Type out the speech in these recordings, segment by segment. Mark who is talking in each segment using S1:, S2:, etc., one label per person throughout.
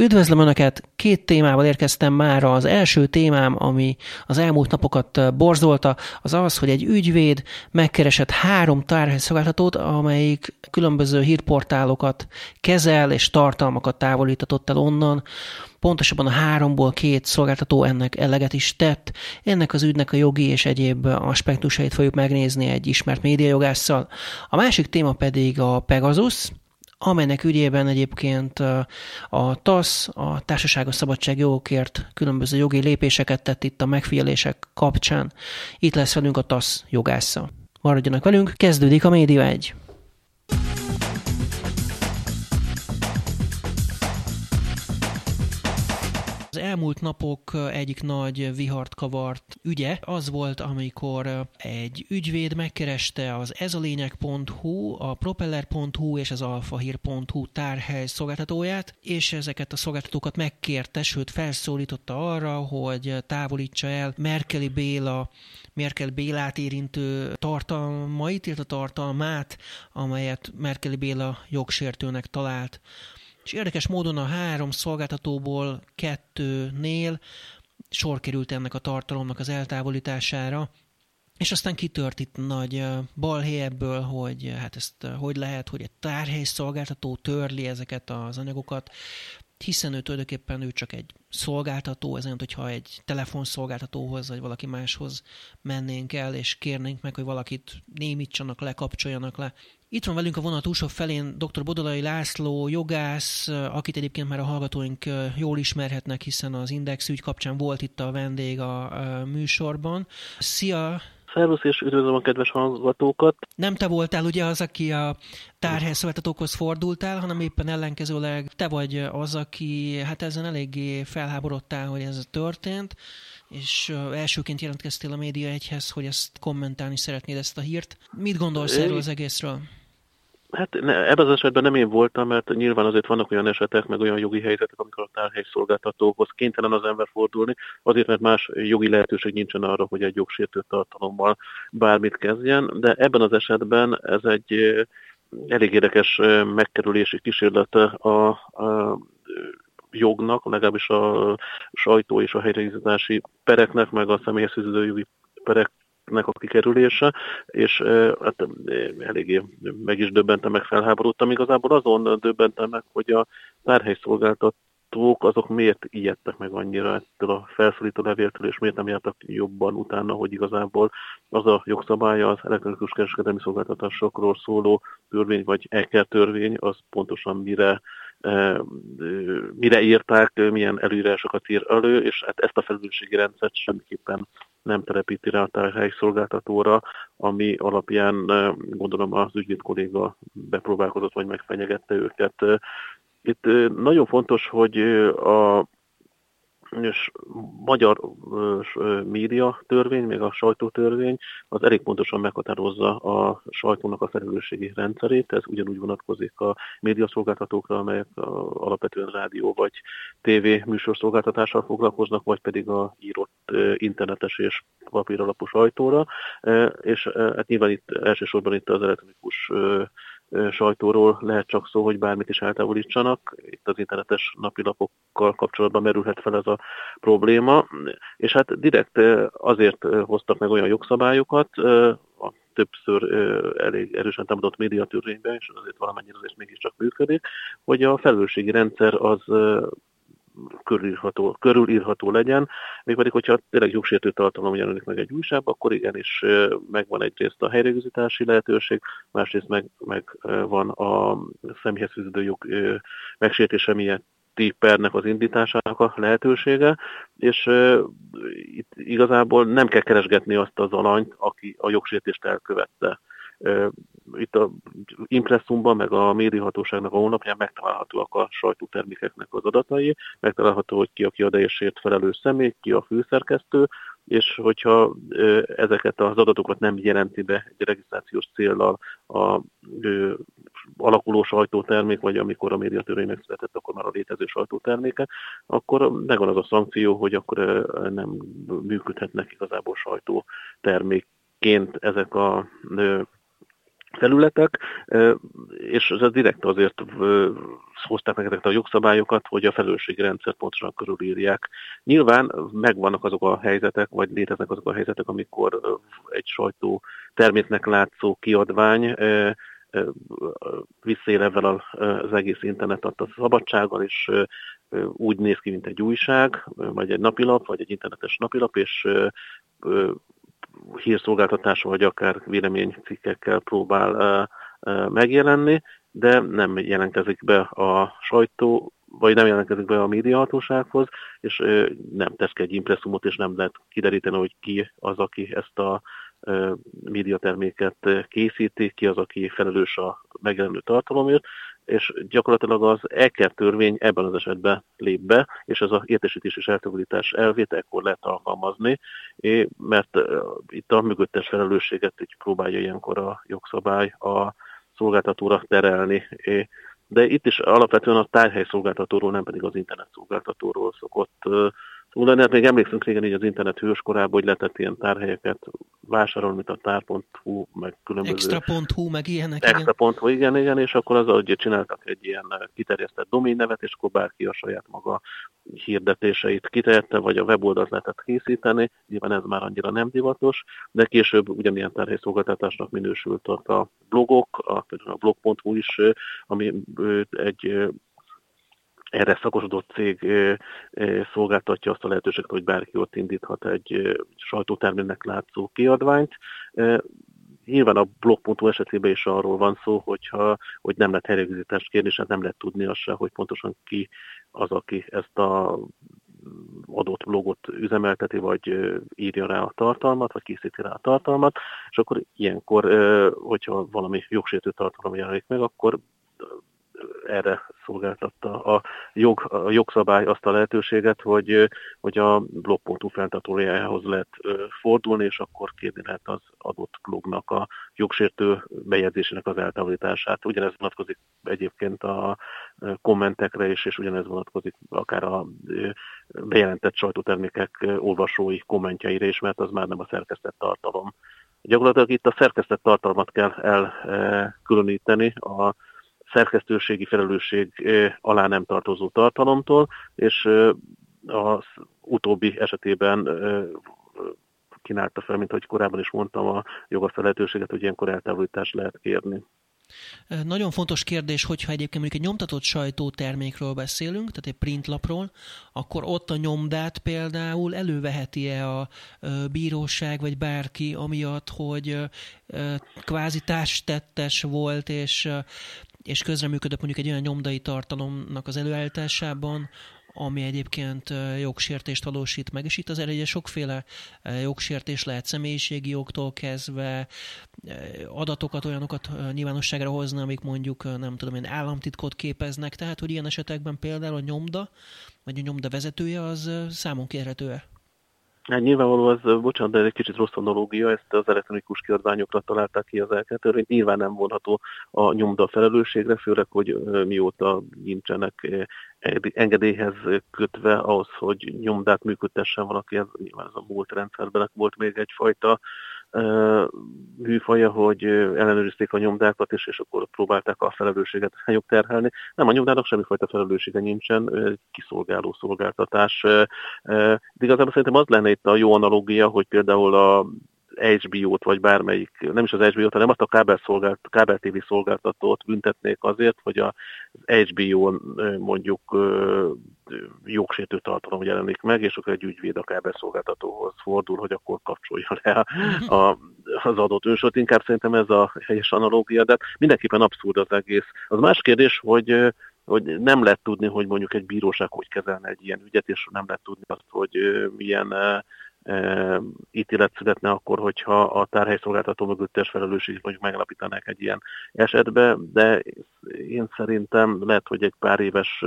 S1: Üdvözlöm Önöket! Két témával érkeztem már. Az első témám, ami az elmúlt napokat borzolta, az az, hogy egy ügyvéd megkeresett három tárhelyszolgáltatót, amelyik különböző hírportálokat kezel és tartalmakat távolítatott el onnan. Pontosabban a háromból két szolgáltató ennek eleget is tett. Ennek az ügynek a jogi és egyéb aspektusait fogjuk megnézni egy ismert médiajogásszal. A másik téma pedig a Pegasus, amelynek ügyében egyébként a TASZ, a Társaságos Szabadságjogokért különböző jogi lépéseket tett itt a megfigyelések kapcsán. Itt lesz velünk a TASZ jogásza. Maradjanak velünk, kezdődik a Média 1. elmúlt napok egyik nagy vihart kavart ügye az volt, amikor egy ügyvéd megkereste az ezalények.hu, a propeller.hu és az alfahír.hu tárhely szolgáltatóját, és ezeket a szolgáltatókat megkérte, sőt felszólította arra, hogy távolítsa el Merkeli Béla Merkel Bélát érintő tartalmait, illetve tartalmát, amelyet Merkeli Béla jogsértőnek talált. És érdekes módon a három szolgáltatóból kettőnél sor került ennek a tartalomnak az eltávolítására, és aztán kitört itt nagy balhé ebből, hogy hát ezt hogy lehet, hogy egy tárhely szolgáltató törli ezeket az anyagokat, hiszen ő tulajdonképpen ő csak egy szolgáltató, ez olyan, hogyha egy telefonszolgáltatóhoz, vagy valaki máshoz mennénk el, és kérnénk meg, hogy valakit némítsanak le, kapcsoljanak le. Itt van velünk a vonat túlsó felén dr. Bodolai László, jogász, akit egyébként már a hallgatóink jól ismerhetnek, hiszen az Index ügy kapcsán volt itt a vendég a műsorban. Szia!
S2: Szervusz és üdvözlöm a kedves hallgatókat!
S1: Nem te voltál ugye az, aki a tárhelyszolgáltatókhoz fordultál, hanem éppen ellenkezőleg te vagy az, aki hát ezen eléggé felháborodtál, hogy ez történt, és elsőként jelentkeztél a média egyhez, hogy ezt kommentálni szeretnéd ezt a hírt. Mit gondolsz erről az egészről?
S2: Hát ne, ebben az esetben nem én voltam, mert nyilván azért vannak olyan esetek, meg olyan jogi helyzetek, amikor a tárhely szolgáltatóhoz kénytelen az ember fordulni, azért, mert más jogi lehetőség nincsen arra, hogy egy jogsértő tartalommal bármit kezdjen, de ebben az esetben ez egy elég érdekes megkerülési kísérlet a, a jognak, legalábbis a sajtó és a helyreigazítási pereknek, meg a személyes jogi perek nek a kikerülése, és hát eléggé meg is döbbentem, meg felháborodtam. Igazából azon döbbentem meg, hogy a tárhelyszolgáltatók azok miért ijedtek meg annyira ettől a felszólító levéltől, és miért nem jártak jobban utána, hogy igazából az a jogszabálya az elektronikus kereskedelmi szolgáltatásokról szóló törvény, vagy EKER törvény, az pontosan mire mire írták, milyen előírásokat ír elő, és hát ezt a felelősségi rendszert semmiképpen nem telepíti rá a tárhely szolgáltatóra, ami alapján gondolom az ügyvéd kolléga bepróbálkozott, vagy megfenyegette őket. Itt nagyon fontos, hogy a és magyar média törvény, még a sajtótörvény, az elég pontosan meghatározza a sajtónak a felelősségi rendszerét. Ez ugyanúgy vonatkozik a médiaszolgáltatókra, amelyek alapvetően rádió vagy tévé műsorszolgáltatással foglalkoznak, vagy pedig a írott internetes és papíralapú sajtóra. És hát nyilván itt elsősorban itt az elektronikus sajtóról lehet csak szó, hogy bármit is eltávolítsanak. Itt az internetes napilapokkal kapcsolatban merülhet fel ez a probléma. És hát direkt azért hoztak meg olyan jogszabályokat, a többször elég erősen támadott médiatörvényben, és azért valamennyire azért mégiscsak működik, hogy a felelősségi rendszer az körülírható, körülírható legyen, mégpedig, hogyha tényleg jogsértő tartalom jelenik meg egy újságban, akkor igenis megvan egyrészt a helyreigazítási lehetőség, másrészt meg, meg van a személyhez fűződő jog megsértése miatt pernek az indításának a lehetősége, és uh, itt igazából nem kell keresgetni azt az alanyt, aki a jogsértést elkövette itt a impresszumban, meg a médiahatóságnak a honlapján megtalálhatóak a sajtótermékeknek az adatai, megtalálható, hogy ki a kiadásért felelős személy, ki a főszerkesztő, és hogyha ezeket az adatokat nem jelenti be egy regisztrációs céllal a alakuló sajtótermék, vagy amikor a médiatörvény megszületett, akkor már a létező sajtóterméke, akkor megvan az a szankció, hogy akkor nem működhetnek igazából sajtótermékként ezek a felületek, és ez direkt azért hozták meg ezeket a jogszabályokat, hogy a felelősségi rendszer pontosan körülírják. Nyilván megvannak azok a helyzetek, vagy léteznek azok a helyzetek, amikor egy sajtó terméknek látszó kiadvány visszaél az egész internet adta szabadsággal, és úgy néz ki, mint egy újság, vagy egy napilap, vagy egy internetes napilap, és hírszolgáltatása, vagy akár véleménycikkekkel próbál megjelenni, de nem jelentkezik be a sajtó, vagy nem jelentkezik be a médiahatósághoz, és nem tesz ki egy impresszumot, és nem lehet kideríteni, hogy ki az, aki ezt a médiaterméket készíti, ki az, aki felelős a megjelenő tartalomért, és gyakorlatilag az EKER törvény ebben az esetben lép be, és ez az értesítés és eltávolítás elvét ekkor lehet alkalmazni, mert itt a mögöttes felelősséget így próbálja ilyenkor a jogszabály a szolgáltatóra terelni. De itt is alapvetően a tárhely szolgáltatóról, nem pedig az internet szolgáltatóról szokott Szóval még emlékszünk régen így az internet hőskorában, hogy lehetett ilyen tárhelyeket vásárolni, mint a tár.hu, meg különböző...
S1: Extra.hu, meg ilyenek,
S2: Extra.hu, igen, igen, és akkor az, hogy csináltak egy ilyen kiterjesztett nevet, és akkor bárki a saját maga hirdetéseit kitehette, vagy a weboldalt lehetett készíteni, nyilván ez már annyira nem divatos, de később ugyanilyen tárhelyszolgáltatásnak minősült a blogok, a, például a blog.hu is, ami egy erre szakosodott cég szolgáltatja azt a lehetőséget, hogy bárki ott indíthat egy sajtótermének látszó kiadványt. Nyilván a blog.hu esetében is arról van szó, hogyha, hogy nem lehet helyreigazítást kérni, és hát nem lehet tudni azt se, hogy pontosan ki az, aki ezt a adott blogot üzemelteti, vagy írja rá a tartalmat, vagy készíti rá a tartalmat, és akkor ilyenkor, hogyha valami jogsértő tartalom jelenik meg, akkor erre szolgáltatta a, jog, a jogszabály azt a lehetőséget, hogy, hogy a blog.hu fenntartójához lehet fordulni, és akkor kérni lehet az adott blognak a jogsértő bejegyzésének az eltávolítását. Ugyanez vonatkozik egyébként a kommentekre is, és ugyanez vonatkozik akár a bejelentett sajtótermékek olvasói kommentjeire is, mert az már nem a szerkesztett tartalom. Gyakorlatilag itt a szerkesztett tartalmat kell elkülöníteni a szerkesztőségi felelősség alá nem tartozó tartalomtól, és az utóbbi esetében kínálta fel, mint ahogy korábban is mondtam, a joga lehetőséget, hogy ilyenkor eltávolítást lehet kérni.
S1: Nagyon fontos kérdés, hogyha egyébként mondjuk egy nyomtatott sajtótermékről beszélünk, tehát egy printlapról, akkor ott a nyomdát például előveheti-e a bíróság, vagy bárki, amiatt, hogy kvázi társtettes volt, és és közreműködött mondjuk egy olyan nyomdai tartalomnak az előállításában, ami egyébként jogsértést valósít meg, és itt azért egy sokféle jogsértés lehet személyiségi jogtól kezdve, adatokat, olyanokat nyilvánosságra hozni, amik mondjuk nem tudom én államtitkot képeznek, tehát hogy ilyen esetekben például a nyomda, vagy a nyomda vezetője az számon kérhető-e?
S2: Hát nyilvánvaló, az, bocsánat, de egy kicsit rossz analógia, ezt az elektronikus kiadványokra találták ki az elkerülő, nyilván nem vonható a nyomda felelősségre, főleg, hogy mióta nincsenek engedélyhez kötve ahhoz, hogy nyomdát működtessen valaki, ez nyilván ez a múlt rendszerben volt még egyfajta műfaja, hogy ellenőrizték a nyomdákat, és, és akkor próbálták a felelősséget rájuk terhelni. Nem, a nyomdának semmifajta felelőssége nincsen, kiszolgáló szolgáltatás. De igazából szerintem az lenne itt a jó analógia, hogy például a HBO-t, vagy bármelyik, nem is az HBO-t, hanem azt a kábel, szolgált, kábel TV szolgáltatót büntetnék azért, hogy az HBO-n mondjuk jogsértő tartalom jelenik meg, és akkor egy ügyvéd a kábel szolgáltatóhoz fordul, hogy akkor kapcsolja le a, az adott ősot. Inkább szerintem ez a helyes analógia, de mindenképpen abszurd az egész. Az más kérdés, hogy hogy nem lehet tudni, hogy mondjuk egy bíróság hogy kezelne egy ilyen ügyet, és nem lehet tudni azt, hogy milyen ítélet születne akkor, hogyha a tárhelyszolgáltató mögöttes felelősség mondjuk meglapítanák egy ilyen esetbe, de én szerintem lehet, hogy egy pár éves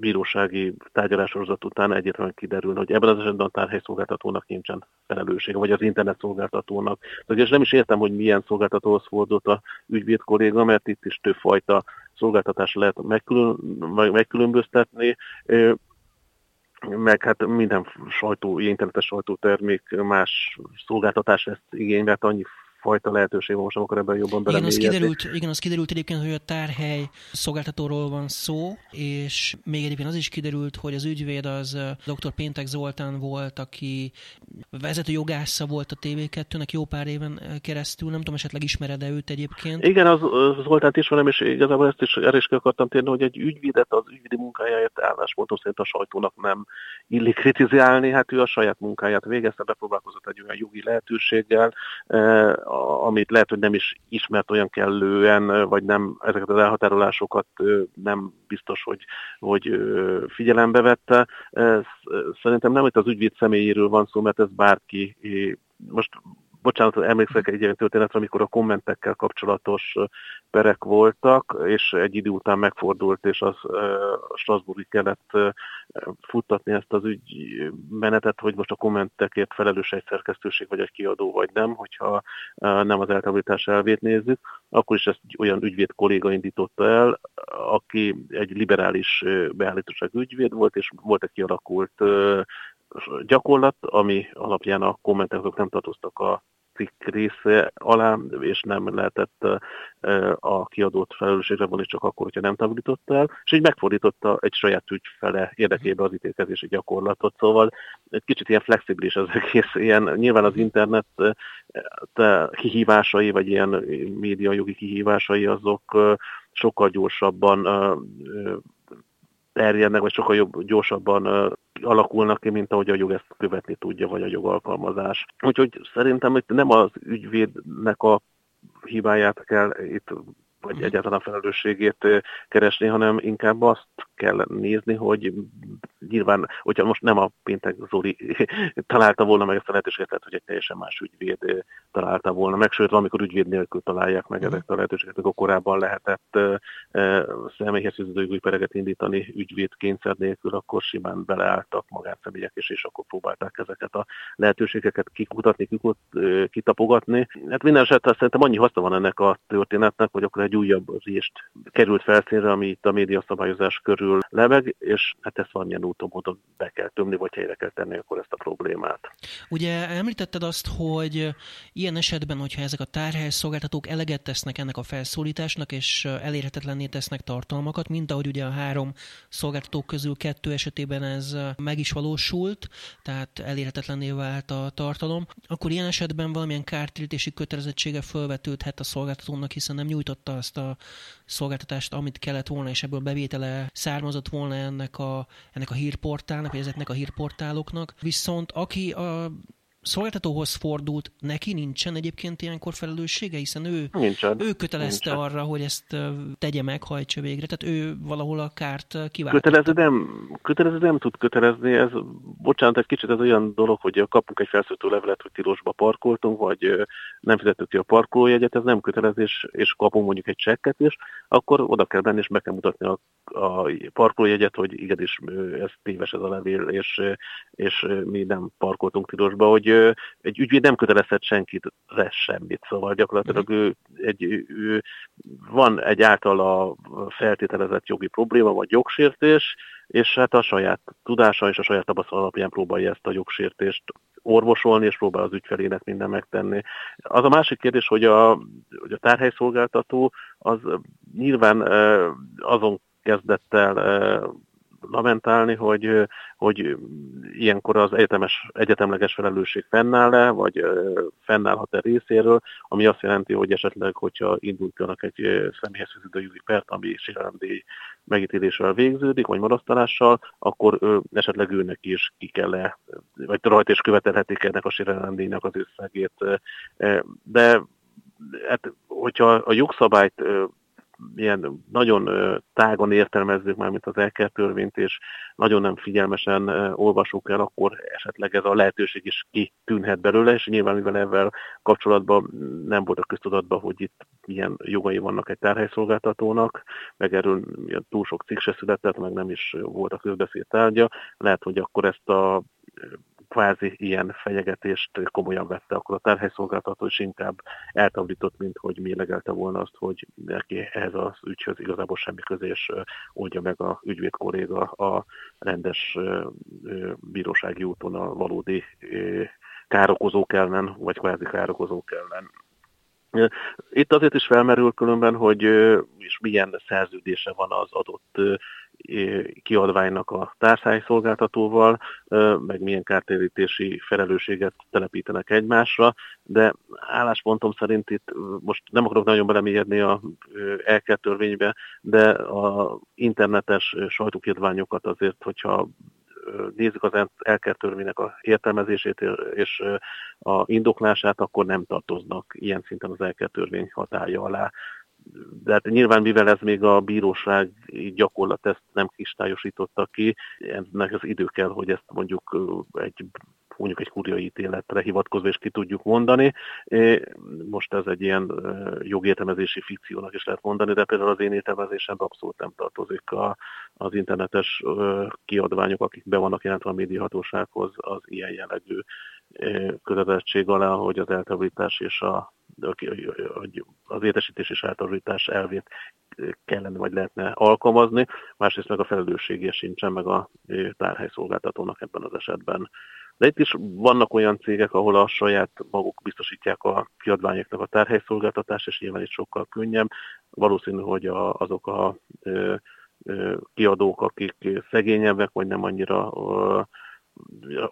S2: bírósági tárgyalássorozat után egyértelműen kiderül, hogy ebben az esetben a tárhelyszolgáltatónak nincsen felelőssége, vagy az internet szolgáltatónak. Tehát és nem is értem, hogy milyen szolgáltatóhoz fordult a ügyvéd kolléga, mert itt is többfajta szolgáltatás lehet megkülön, megkülönböztetni meg hát minden sajtó, internetes sajtótermék más szolgáltatás ezt igénybe, hát annyi fajta lehetőség van, most akkor ebben jobban
S1: igen az, kiderült, igen, az kiderült egyébként, hogy a tárhely szolgáltatóról van szó, és még egyébként az is kiderült, hogy az ügyvéd az dr. Péntek Zoltán volt, aki vezető jogásza volt a TV2-nek jó pár éven keresztül, nem tudom, esetleg ismered-e őt egyébként?
S2: Igen, az, az Zoltánt ismerem, és igazából ezt is erre is akartam térni, hogy egy ügyvédet az ügyvédi munkájáért álláspontom szerint a sajtónak nem illik kritizálni, hát ő a saját munkáját végezte, bepróbálkozott egy olyan jogi lehetőséggel, amit lehet, hogy nem is ismert olyan kellően, vagy nem ezeket az elhatárolásokat nem biztos, hogy, hogy figyelembe vette. Szerintem nem itt az ügyvéd személyéről van szó, mert ez bárki most bocsánat, emlékszek egy ilyen történetre, amikor a kommentekkel kapcsolatos perek voltak, és egy idő után megfordult, és az a Strasbourgi kellett futtatni ezt az ügymenetet, hogy most a kommentekért felelős egy szerkesztőség, vagy egy kiadó, vagy nem, hogyha nem az eltávolítás elvét nézzük, akkor is ezt olyan ügyvéd kolléga indította el, aki egy liberális beállítóság ügyvéd volt, és volt egy kialakult gyakorlat, ami alapján a kommentek nem tartoztak a cikk része alá, és nem lehetett a kiadót felelősségre vonni csak akkor, hogyha nem távolította el, és így megfordította egy saját ügyfele érdekébe az ítélkezési gyakorlatot. Szóval egy kicsit ilyen flexibilis az egész, ilyen nyilván az internet kihívásai, vagy ilyen média jogi kihívásai azok sokkal gyorsabban terjednek, vagy sokkal jobb, gyorsabban alakulnak ki, mint ahogy a jog ezt követni tudja, vagy a jogalkalmazás. Úgyhogy szerintem itt nem az ügyvédnek a hibáját kell itt vagy egyáltalán felelősségét keresni, hanem inkább azt kell nézni, hogy nyilván, hogyha most nem a péntek Zoli találta volna meg ezt a lehetőséget, tehát hogy egy teljesen más ügyvéd találta volna meg, sőt, amikor ügyvéd nélkül találják meg mhm. ezeket a lehetőséget, akkor korábban lehetett személyhez fizetőjogi pereket indítani ügyvéd kényszer nélkül, akkor simán beleálltak magánszemélyek is, és akkor próbálták ezeket a lehetőségeket kikutatni, kitapogatni. Hát minden esetre szerintem annyi haszna van ennek a történetnek, hogy akkor egy újabb részt került felszínre, ami itt a médiaszabályozás körül lebeg, és hát ezt valamilyen úton módon be kell tömni, vagy helyre kell tenni akkor ezt a problémát.
S1: Ugye említetted azt, hogy ilyen esetben, hogyha ezek a tárhely szolgáltatók eleget tesznek ennek a felszólításnak, és elérhetetlenné tesznek tartalmakat, mint ahogy ugye a három szolgáltatók közül kettő esetében ez meg is valósult, tehát elérhetetlenné vált a tartalom, akkor ilyen esetben valamilyen kártérítési kötelezettsége felvetődhet a szolgáltatónak, hiszen nem nyújtotta azt a szolgáltatást, amit kellett volna, és ebből bevétele származott volna ennek a, ennek a hírportálnak, vagy ezeknek a hírportáloknak. Viszont aki a szolgáltatóhoz fordult, neki nincsen egyébként ilyenkor felelőssége, hiszen ő,
S2: nincsen,
S1: ő kötelezte nincsen. arra, hogy ezt tegye meg, hajtsa végre, tehát ő valahol a kárt kiváltotta.
S2: Kötelező nem, kötelező nem tud kötelezni, ez, bocsánat, egy kicsit ez olyan dolog, hogy kapunk egy felszólító levelet, hogy tilosba parkoltunk, vagy nem fizettük ki a parkolójegyet, ez nem kötelezés, és kapunk mondjuk egy csekket is, akkor oda kell benni, és meg kell mutatni a, a parkolójegyet, hogy igenis ez téves ez a levél, és, és mi nem parkoltunk tilosba, hogy egy ügyvéd nem kötelezhet senkit lesz semmit, szóval gyakorlatilag ő, egy, ő, van egy általa feltételezett jogi probléma, vagy jogsértés, és hát a saját tudása és a saját tapasztalat alapján próbálja ezt a jogsértést orvosolni, és próbál az ügyfelének minden megtenni. Az a másik kérdés, hogy a, hogy a tárhelyszolgáltató az nyilván azon kezdett el lamentálni, hogy, hogy ilyenkor az egyetemes, egyetemleges felelősség fennáll-e, vagy fennállhat-e részéről, ami azt jelenti, hogy esetleg, hogyha indultanak egy személyhez fizető jogi pert, ami sérelemdíj megítéléssel végződik, vagy marasztalással, akkor ő, esetleg őnek is ki kell -e, vagy rajta is követelhetik ennek a sérelemdíjnak az összegét. De hát, hogyha a jogszabályt ilyen nagyon tágon értelmezzük már, mint az elkertörvényt, és nagyon nem figyelmesen olvasunk el, akkor esetleg ez a lehetőség is kitűnhet belőle, és nyilván mivel ezzel kapcsolatban nem volt a köztudatban, hogy itt ilyen jogai vannak egy tárhelyszolgáltatónak, meg erről túl sok cikk se született, meg nem is volt a közbeszéd tárgya. Lehet, hogy akkor ezt a kvázi ilyen fenyegetést komolyan vette, akkor a tárhelyszolgáltató is inkább eltavított, mint hogy mélegelte volna azt, hogy neki ehhez az ügyhöz igazából semmi köze, és oldja meg a ügyvéd kolléga a rendes bírósági úton a valódi károkozók ellen, vagy kvázi károkozók ellen. Itt azért is felmerül különben, hogy és milyen szerződése van az adott kiadványnak a szolgáltatóval, meg milyen kártérítési felelősséget telepítenek egymásra, de álláspontom szerint itt most nem akarok nagyon belemélyedni a elkertörvénybe, de a internetes sajtókiadványokat azért, hogyha nézzük az elkertörvénynek a értelmezését és a indoklását, akkor nem tartoznak ilyen szinten az elkertörvény hatája alá. De hát nyilván mivel ez még a bíróság gyakorlat ezt nem kristályosította ki, ennek az idő kell, hogy ezt mondjuk egy mondjuk egy kuriai ítéletre hivatkozva is ki tudjuk mondani. Most ez egy ilyen jogértelmezési fikciónak is lehet mondani, de például az én értelmezésemben abszolút nem tartozik a, az internetes kiadványok, akik be vannak jelentve a médiahatósághoz az ilyen jellegű kötelezettség alá, hogy az eltávolítás és a, az értesítés és eltávolítás elvét kellene vagy lehetne alkalmazni, másrészt meg a felelőssége sincsen meg a tárhelyszolgáltatónak ebben az esetben. De itt is vannak olyan cégek, ahol a saját maguk biztosítják a kiadványoknak a tárhelyszolgáltatást, és nyilván itt sokkal könnyebb. Valószínű, hogy a, azok a ö, ö, kiadók, akik szegényebbek, vagy nem annyira ö,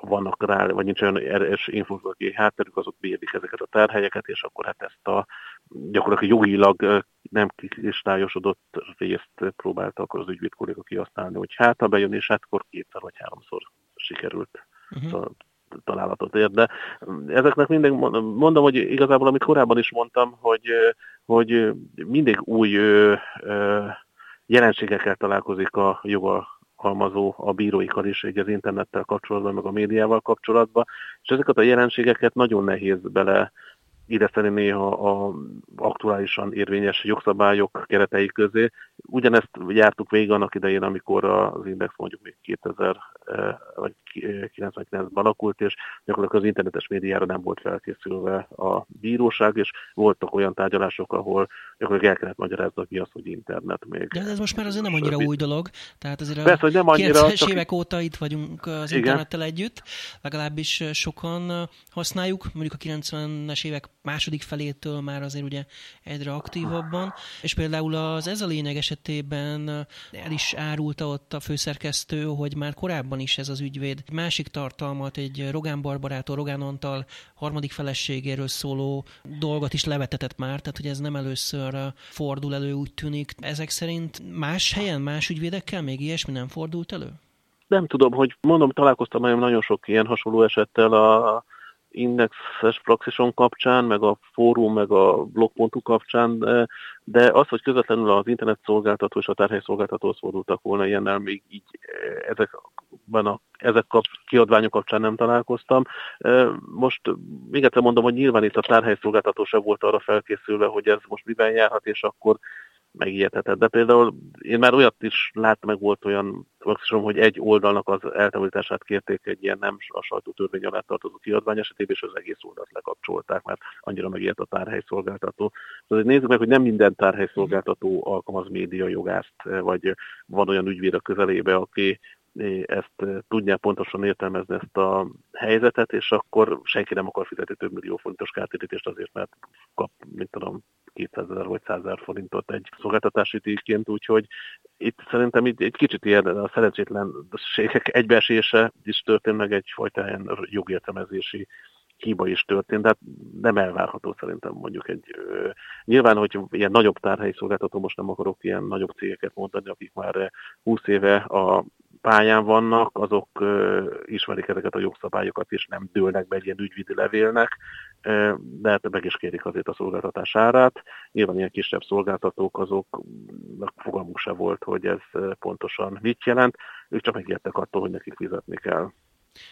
S2: vannak rá, vagy nincs olyan erős infrastruktúrai hátterük, azok bírjuk ezeket a tárhelyeket, és akkor hát ezt a gyakorlatilag jogilag nem kristályosodott részt próbálta akkor az ügyvéd kolléga kihasználni, hogy hát ha bejön, és hát akkor kétszer vagy háromszor sikerült uh-huh. szóval találatot ér, de ezeknek mindig mondom, hogy igazából, amit korábban is mondtam, hogy, hogy mindig új jelenségekkel találkozik a jogalkalmazó a bíróikkal is, így az internettel kapcsolatban, meg a médiával kapcsolatban, és ezeket a jelenségeket nagyon nehéz bele illeszteni néha a aktuálisan érvényes jogszabályok keretei közé. Ugyanezt jártuk végig annak idején, amikor az Index mondjuk még 2000 eh, vagy 99-ben alakult, és gyakorlatilag az internetes médiára nem volt felkészülve a bíróság, és voltak olyan tárgyalások, ahol gyakorlatilag el kellett magyarázni, mi az, hogy internet még.
S1: De ez most már azért nem annyira új dolog, tehát azért
S2: Persze, hogy nem annyira,
S1: 90-es csak... évek óta itt vagyunk az Igen. internettel együtt, legalábbis sokan használjuk, mondjuk a 90-es évek második felétől már azért ugye egyre aktívabban, és például az ez a lényeg esetében el is árulta ott a főszerkesztő, hogy már korábban is ez az ügyvéd másik tartalmat, egy Rogán Barbarától, Rogán Antal harmadik feleségéről szóló dolgot is levetetett már, tehát hogy ez nem először fordul elő, úgy tűnik. Ezek szerint más helyen, más ügyvédekkel még ilyesmi nem fordult elő?
S2: Nem tudom, hogy mondom, találkoztam nagyon sok ilyen hasonló esettel a indexes praxison kapcsán, meg a fórum, meg a blog.hu kapcsán, de, de az, hogy közvetlenül az internet szolgáltató és a tárhely szolgáltatóhoz fordultak volna ilyennel, még így eh, ezekben a ezek kap, kiadványok kapcsán nem találkoztam. Eh, most még egyszer mondom, hogy nyilván itt a tárhelyszolgáltató sem volt arra felkészülve, hogy ez most miben járhat, és akkor megijedhetett. De például én már olyat is láttam, meg volt olyan praxisom, hogy egy oldalnak az eltávolítását kérték egy ilyen nem a sajtótörvény alá tartozó kiadvány esetében, és az egész oldalt lekapcsolták, mert annyira megijedt a tárhelyszolgáltató. Szóval nézzük meg, hogy nem minden tárhelyszolgáltató alkalmaz média jogást, vagy van olyan ügyvéd a közelébe, aki ezt tudják pontosan értelmezni ezt a helyzetet, és akkor senki nem akar fizetni több millió forintos kártérítést azért, mert kap, mint tudom, 200 ezer vagy 100 ezer forintot egy szolgáltatási díjként, úgyhogy itt szerintem itt egy kicsit ilyen a szerencsétlenségek egybeesése is történt, meg egyfajta ilyen jogértelmezési hiba is történt, de nem elvárható szerintem mondjuk egy... Ö, nyilván, hogy ilyen nagyobb tárhelyi szolgáltató, most nem akarok ilyen nagyobb cégeket mondani, akik már 20 éve a pályán vannak, azok ö, ismerik ezeket a jogszabályokat, és nem dőlnek be egy ilyen ügyvidi levélnek, de meg is kérik azért a szolgáltatás árát. Nyilván ilyen kisebb szolgáltatók, azok fogalmuk se volt, hogy ez pontosan mit jelent, ők csak megértek attól, hogy nekik fizetni kell.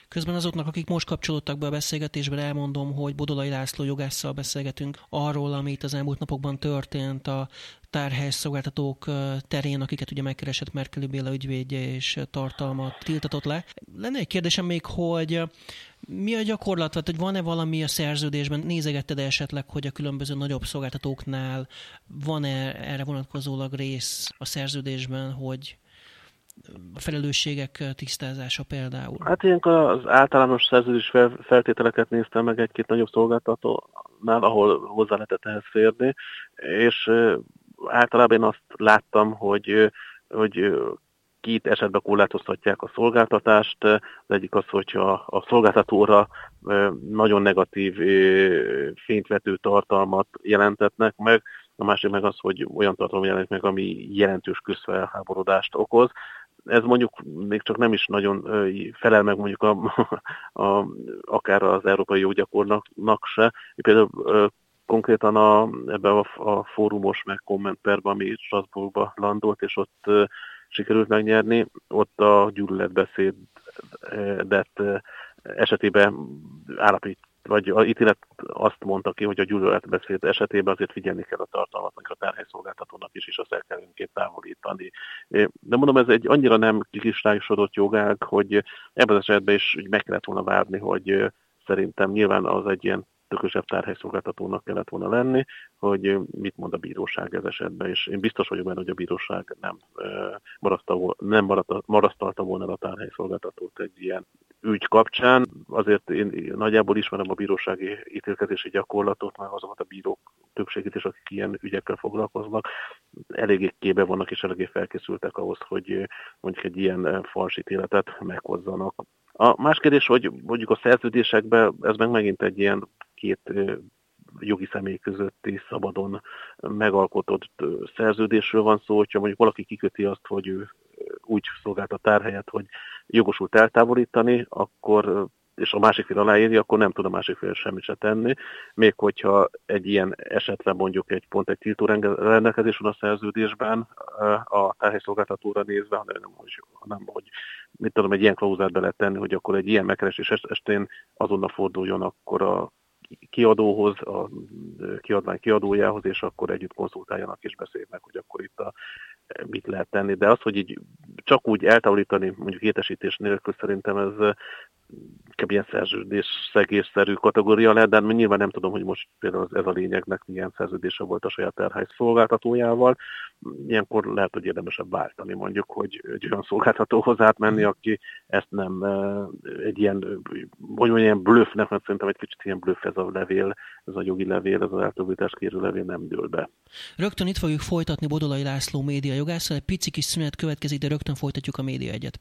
S1: Közben azoknak, akik most kapcsolódtak be a beszélgetésbe, elmondom, hogy Bodolai László jogásszal beszélgetünk arról, amit az elmúlt napokban történt a tárhely szolgáltatók terén, akiket ugye megkeresett Merkeli Béla ügyvédje és tartalmat tiltatott le. Lenne egy kérdésem még, hogy mi a gyakorlat, vagy hogy van-e valami a szerződésben, nézegetted esetleg, hogy a különböző nagyobb szolgáltatóknál van-e erre vonatkozólag rész a szerződésben, hogy a felelősségek tisztázása például?
S2: Hát ilyenkor az általános szerződés feltételeket néztem meg egy-két nagyobb szolgáltatónál, ahol hozzá lehetett ehhez férni, és általában én azt láttam, hogy, hogy két esetben korlátoztatják a szolgáltatást. Az egyik az, hogyha a szolgáltatóra nagyon negatív fényvető tartalmat jelentetnek meg, a másik meg az, hogy olyan tartalom jelenik meg, ami jelentős közfelháborodást okoz. Ez mondjuk még csak nem is nagyon felel meg mondjuk a, a, akár az európai joggyakornak se. Például konkrétan a, ebben a, a fórumos meg kommentperben, ami Strasbourgba landolt, és ott sikerült megnyerni, ott a gyűlöletbeszédet esetében állapít, vagy a ítélet azt mondta ki, hogy a gyűlöletbeszéd esetében azért figyelni kell a tartalmat, a tárhelyszolgáltatónak is, és azt el kell önként távolítani. De mondom, ez egy annyira nem kislágosodott jogág, hogy ebben az esetben is meg kellett volna várni, hogy szerintem nyilván az egy ilyen tökösebb tárhelyszolgáltatónak kellett volna lenni, hogy mit mond a bíróság ez esetben, és én biztos vagyok benne, hogy a bíróság nem, nem marasztalta volna a tárhelyszolgáltatót egy ilyen ügy kapcsán. Azért én nagyjából ismerem a bírósági ítélkezési gyakorlatot, meg azokat a bírók többségét is, akik ilyen ügyekkel foglalkoznak, eléggé kébe vannak és eléggé felkészültek ahhoz, hogy mondjuk egy ilyen fals ítéletet meghozzanak. A más kérdés, hogy mondjuk a szerződésekben ez meg megint egy ilyen két jogi személy közötti szabadon megalkotott szerződésről van szó, hogyha mondjuk valaki kiköti azt, hogy ő úgy szolgáltat tárhelyet, hogy jogosult eltávolítani, akkor és a másik fél aláírja, akkor nem tud a másik fél semmit se tenni. Még hogyha egy ilyen esetben mondjuk egy pont egy tiltó rendelkezés van a szerződésben a tárhelyszolgáltatóra nézve, hanem hogy, hanem, hogy mit tudom, egy ilyen klauzát be lehet tenni, hogy akkor egy ilyen megkeresés esetén azonnal forduljon akkor a kiadóhoz, a kiadvány kiadójához, és akkor együtt konzultáljanak és beszélnek, hogy akkor itt a, mit lehet tenni. De az, hogy így csak úgy eltávolítani, mondjuk értesítés nélkül szerintem ez inkább ilyen szerződés szegésszerű kategória lehet, de nyilván nem tudom, hogy most például ez a lényegnek milyen szerződése volt a saját terhály szolgáltatójával. Ilyenkor lehet, hogy érdemesebb váltani mondjuk, hogy egy olyan szolgáltatóhoz átmenni, aki ezt nem egy ilyen, hogy mondjam, ilyen blöffnek, mert szerintem egy kicsit ilyen blöff ez a levél, ez a jogi levél, ez az eltöbbítás kérő levél nem dől be.
S1: Rögtön itt fogjuk folytatni Bodolai László média jogásszal, egy pici kis szünet következik, de rögtön folytatjuk a média egyet.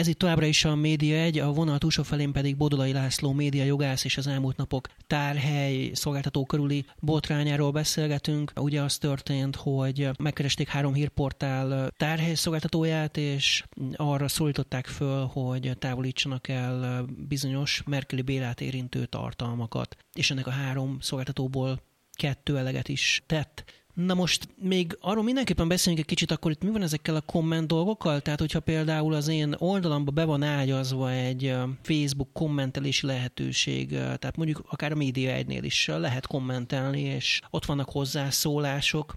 S1: Ez itt továbbra is a Média 1, a vonal túlsó felén pedig Bodolai László média jogász és az elmúlt napok tárhely szolgáltató körüli botrányáról beszélgetünk. Ugye az történt, hogy megkeresték három hírportál tárhely szolgáltatóját, és arra szólították föl, hogy távolítsanak el bizonyos Merkeli Bélát érintő tartalmakat. És ennek a három szolgáltatóból kettő eleget is tett. Na most még arról mindenképpen beszéljünk egy kicsit, akkor itt mi van ezekkel a komment dolgokkal? Tehát, hogyha például az én oldalamba be van ágyazva egy Facebook kommentelési lehetőség, tehát mondjuk akár a média egynél is lehet kommentelni, és ott vannak hozzászólások,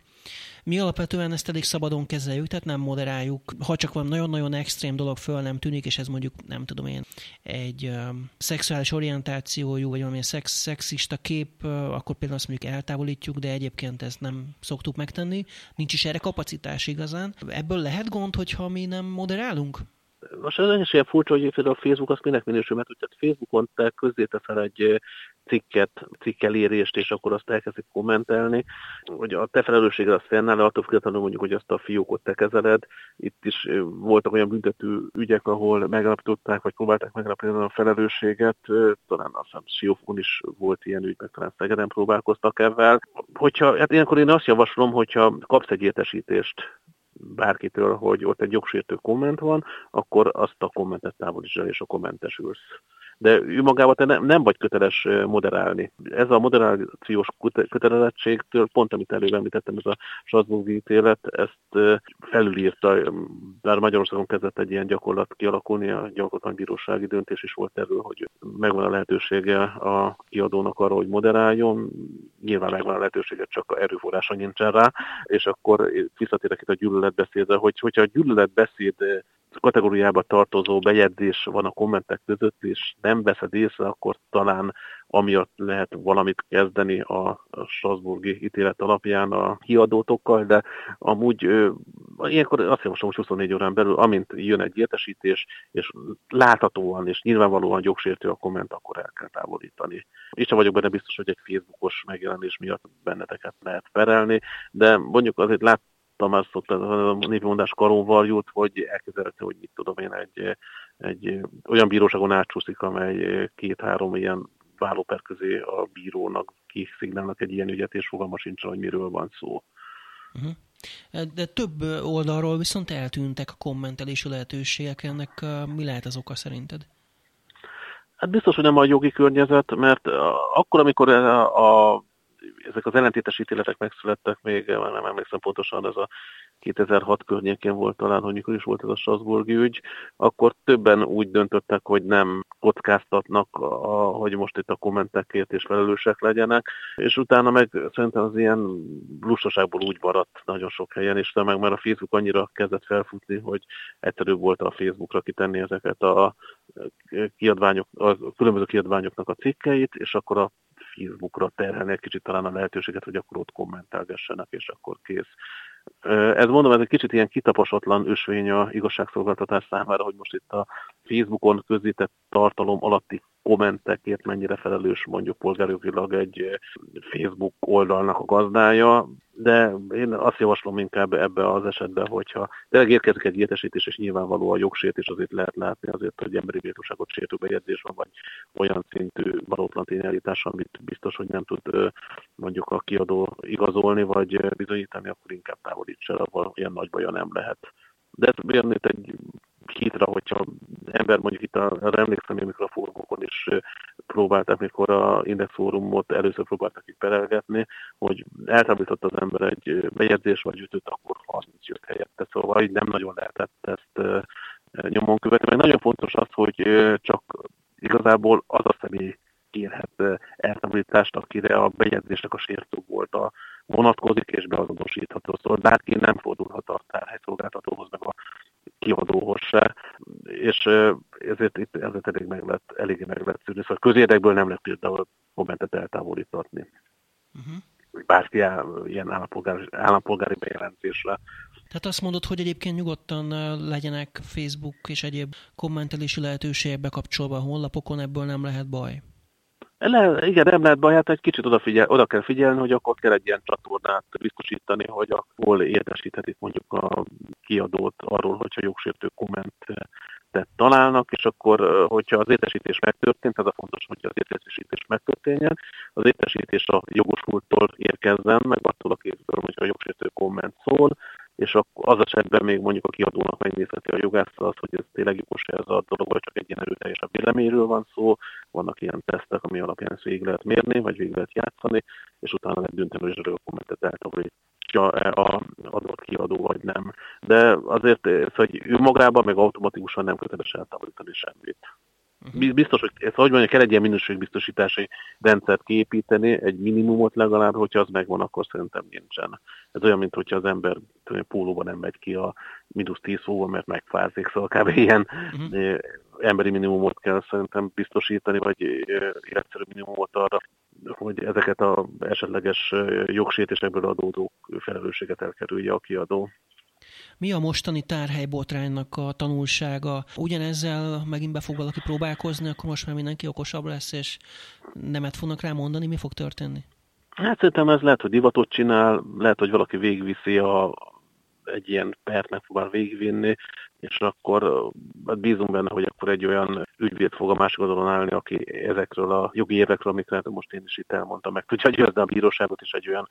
S1: mi alapvetően ezt elég szabadon kezeljük, tehát nem moderáljuk. Ha csak van nagyon-nagyon extrém dolog föl nem tűnik, és ez mondjuk, nem tudom én, egy uh, szexuális orientációjú, vagy valamilyen szex, szexista kép, uh, akkor például azt mondjuk eltávolítjuk, de egyébként ezt nem szoktuk megtenni. Nincs is erre kapacitás igazán. Ebből lehet gond, hogyha mi nem moderálunk?
S2: most ez is ilyen furcsa, hogy például a Facebook azt minek minősül, mert hogyha Facebookon te közzéteszel egy cikket, cikkelérést, és akkor azt elkezdik kommentelni. Hogy a te felelősséged az fennáll, attól függetlenül mondjuk, hogy azt a fiókot te kezeled. Itt is voltak olyan büntető ügyek, ahol megállapították, vagy próbálták megállapítani a felelősséget. Talán azt hiszem Siófon is volt ilyen ügy, meg talán Szegeden próbálkoztak ebben. Hogyha, hát ilyenkor én azt javaslom, hogyha kapsz egy értesítést bárkitől, hogy ott egy jogsértő komment van, akkor azt a kommentet távolítsd el, és a kommentesülsz de ő magával te nem, nem vagy köteles moderálni. Ez a moderációs kötelezettségtől, pont amit előbb említettem, ez a Strasbourg ítélet, ezt felülírta, bár Magyarországon kezdett egy ilyen gyakorlat kialakulni, a gyakorlatbírósági döntés is volt erről, hogy megvan a lehetősége a kiadónak arra, hogy moderáljon, nyilván megvan a lehetősége, csak erőforrása nincsen rá, és akkor visszatérek itt a gyűlöletbeszédre, hogy hogyha a gyűlöletbeszéd kategóriába tartozó bejegyzés van a kommentek között, és nem veszed észre, akkor talán amiatt lehet valamit kezdeni a Strasburgi ítélet alapján a kiadótokkal, de amúgy ilyenkor azt javaslom, hogy 24 órán belül, amint jön egy értesítés, és láthatóan és nyilvánvalóan jogsértő a komment, akkor el kell távolítani. És sem vagyok benne biztos, hogy egy Facebookos megjelenés miatt benneteket lehet perelni, de mondjuk azért lát, Tamás szokta a névmondás karóval jut, hogy elképzelhető, hogy mit tudom én, egy, egy olyan bíróságon átsúszik, amely két-három ilyen vállóper közé a bírónak kiszignálnak egy ilyen ügyet, és fogalma sincs, hogy miről van szó.
S1: Uh-huh. De több oldalról viszont eltűntek a kommentelési lehetőségek. Ennek mi lehet az oka szerinted?
S2: Hát biztos, hogy nem a jogi környezet, mert akkor, amikor a, a ezek az ellentétes ítéletek megszülettek még, nem emlékszem pontosan, ez a 2006 környékén volt talán, hogy mikor is volt ez a Strasburgi ügy, akkor többen úgy döntöttek, hogy nem kockáztatnak, a, hogy most itt a kommentekért és felelősek legyenek, és utána meg szerintem az ilyen lustaságból úgy maradt nagyon sok helyen, és meg már a Facebook annyira kezdett felfutni, hogy egyszerűbb volt a Facebookra kitenni ezeket a kiadványok, a különböző kiadványoknak a cikkeit, és akkor a Facebookra terhelni egy kicsit talán a lehetőséget, hogy akkor ott kommentálgassanak, és akkor kész. Ez mondom, ez egy kicsit ilyen kitaposatlan ösvény a igazságszolgáltatás számára, hogy most itt a Facebookon közített tartalom alatti kommentekért mennyire felelős mondjuk polgárjogilag egy Facebook oldalnak a gazdája, de én azt javaslom inkább ebbe az esetben, hogyha tényleg érkezik egy értesítés, és nyilvánvaló a jogsértés, azért lehet látni azért, hogy emberi méltóságot sértő bejegyzés van, vagy olyan szintű valótlan tényállítás, amit biztos, hogy nem tud mondjuk a kiadó igazolni, vagy bizonyítani, akkor inkább távolíts el, ahol ilyen nagy baja nem lehet. De ez egy hídra, hogyha ember mondjuk itt a, emlékszem, amikor a fórumokon is próbálták, mikor a Index fórumot először próbáltak itt perelgetni, hogy eltáblított az ember egy bejegyzés vagy ütőt, akkor 30 jött helyette. Szóval így nem nagyon lehetett ezt nyomon követni. Meg nagyon fontos az, hogy csak igazából az a személy kérhet eltávolítást, akire a bejegyzésnek a sértő volt a vonatkozik és beazonosítható. Szóval bárki nem fordulhat a tárhelyszolgáltatóhoz, meg a kiadóhoz se, és ezért itt ezért elég meg lett, eléggé meg lett szűrni. Szóval közérdekből nem lehet például kommentet eltávolítatni. Uh-huh. Bárki ilyen állampolgári, állampolgári bejelentésre.
S1: Tehát azt mondod, hogy egyébként nyugodtan legyenek Facebook és egyéb kommentelési lehetőségek bekapcsolva a honlapokon, ebből nem lehet baj.
S2: Le, igen, nem lehet baj, hát egy kicsit odafigyel, oda kell figyelni, hogy akkor kell egy ilyen csatornát biztosítani, hogy hol értesíthetik mondjuk a kiadót arról, hogyha jogsértő kommentet találnak, és akkor, hogyha az értesítés megtörtént, ez a fontos, hogy az értesítés megtörténjen, az értesítés a jogosultól érkezzen, meg attól a kézből, hogyha a jogsértő komment szól, és az esetben még mondjuk a kiadónak megnézheti a jogászra azt, hogy ez tényleg jogos ez a dolog, vagy csak egy ilyen erőteljesebb véleményről van szó, vannak ilyen tesztek, ami alapján ezt végig lehet mérni, vagy végig lehet játszani, és utána lehet dönteni, hogy a kommentet eltávolítja a adott kiadó, vagy nem. De azért, hogy ő magában meg automatikusan nem köteles eltávolítani semmit. Uh-huh. Biztos, hogy ez, hogy mondja, kell egy ilyen minőségbiztosítási rendszert kiépíteni, egy minimumot legalább, hogyha az megvan, akkor szerintem nincsen. Ez olyan, mint hogyha az ember pólóban nem megy ki a mínusz 10 fóval, mert megfázik, szóval kb. ilyen uh-huh. emberi minimumot kell szerintem biztosítani, vagy életszerű minimumot arra, hogy ezeket az esetleges jogsértésekből adódó felelősséget elkerülje a kiadó.
S1: Mi a mostani tárhelybotránynak a tanulsága? Ugyanezzel megint be fog valaki próbálkozni, akkor most már mindenki okosabb lesz, és nemet fognak rá mondani, mi fog történni?
S2: Hát szerintem ez lehet, hogy divatot csinál, lehet, hogy valaki végviszi a, egy ilyen pert megpróbál végigvinni, és akkor hát bízunk benne, hogy akkor egy olyan ügyvéd fog a másik oldalon állni, aki ezekről a jogi évekről, amiket most én is itt elmondtam, meg tudja győzni a bíróságot, és egy olyan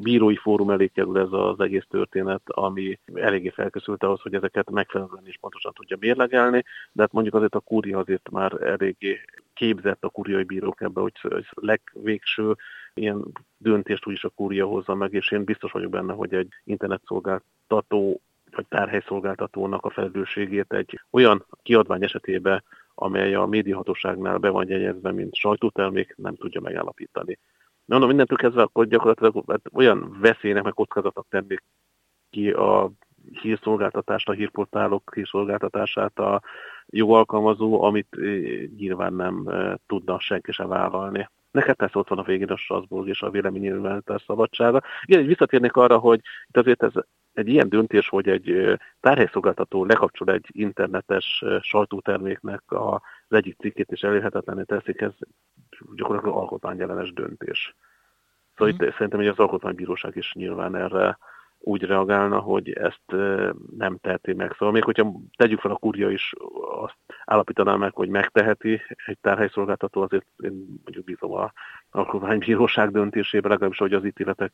S2: bírói fórum elé kerül ez az egész történet, ami eléggé felkészült ahhoz, hogy ezeket megfelelően is pontosan tudja mérlegelni, de hát mondjuk azért a kúria azért már eléggé képzett a kúriai bírók ebbe, hogy legvégső ilyen döntést úgyis a kúria hozza meg, és én biztos vagyok benne, hogy egy internetszolgáltató vagy tárhelyszolgáltatónak a felelősségét egy olyan kiadvány esetében, amely a médiahatóságnál be van jegyezve, mint sajtótermék, nem tudja megállapítani. Mondom, mindentől kezdve akkor gyakorlatilag hát olyan veszélynek, meg kockázatok tennék ki a hírszolgáltatást, a hírportálok hírszolgáltatását a jogalkalmazó, amit eh, nyilván nem eh, tudna senki sem vállalni. Neked persze ott van a végén a Strasbourg és a véleménynyilvánítás szabadsága. Igen, visszatérnék arra, hogy itt azért ez egy ilyen döntés, hogy egy tárhelyszolgáltató lekapcsol egy internetes sajtóterméknek az egyik cikkét és elérhetetlené teszik, ez gyakorlatilag alkotmányjelenes döntés. Szóval mm. itt szerintem hogy az alkotmánybíróság is nyilván erre úgy reagálna, hogy ezt nem teheti meg. Szóval még hogyha tegyük fel a kurja is azt állapítaná meg, hogy megteheti egy tárhelyszolgáltató, azért én mondjuk bízom a alkotmánybíróság döntésében, legalábbis hogy az ítéletek,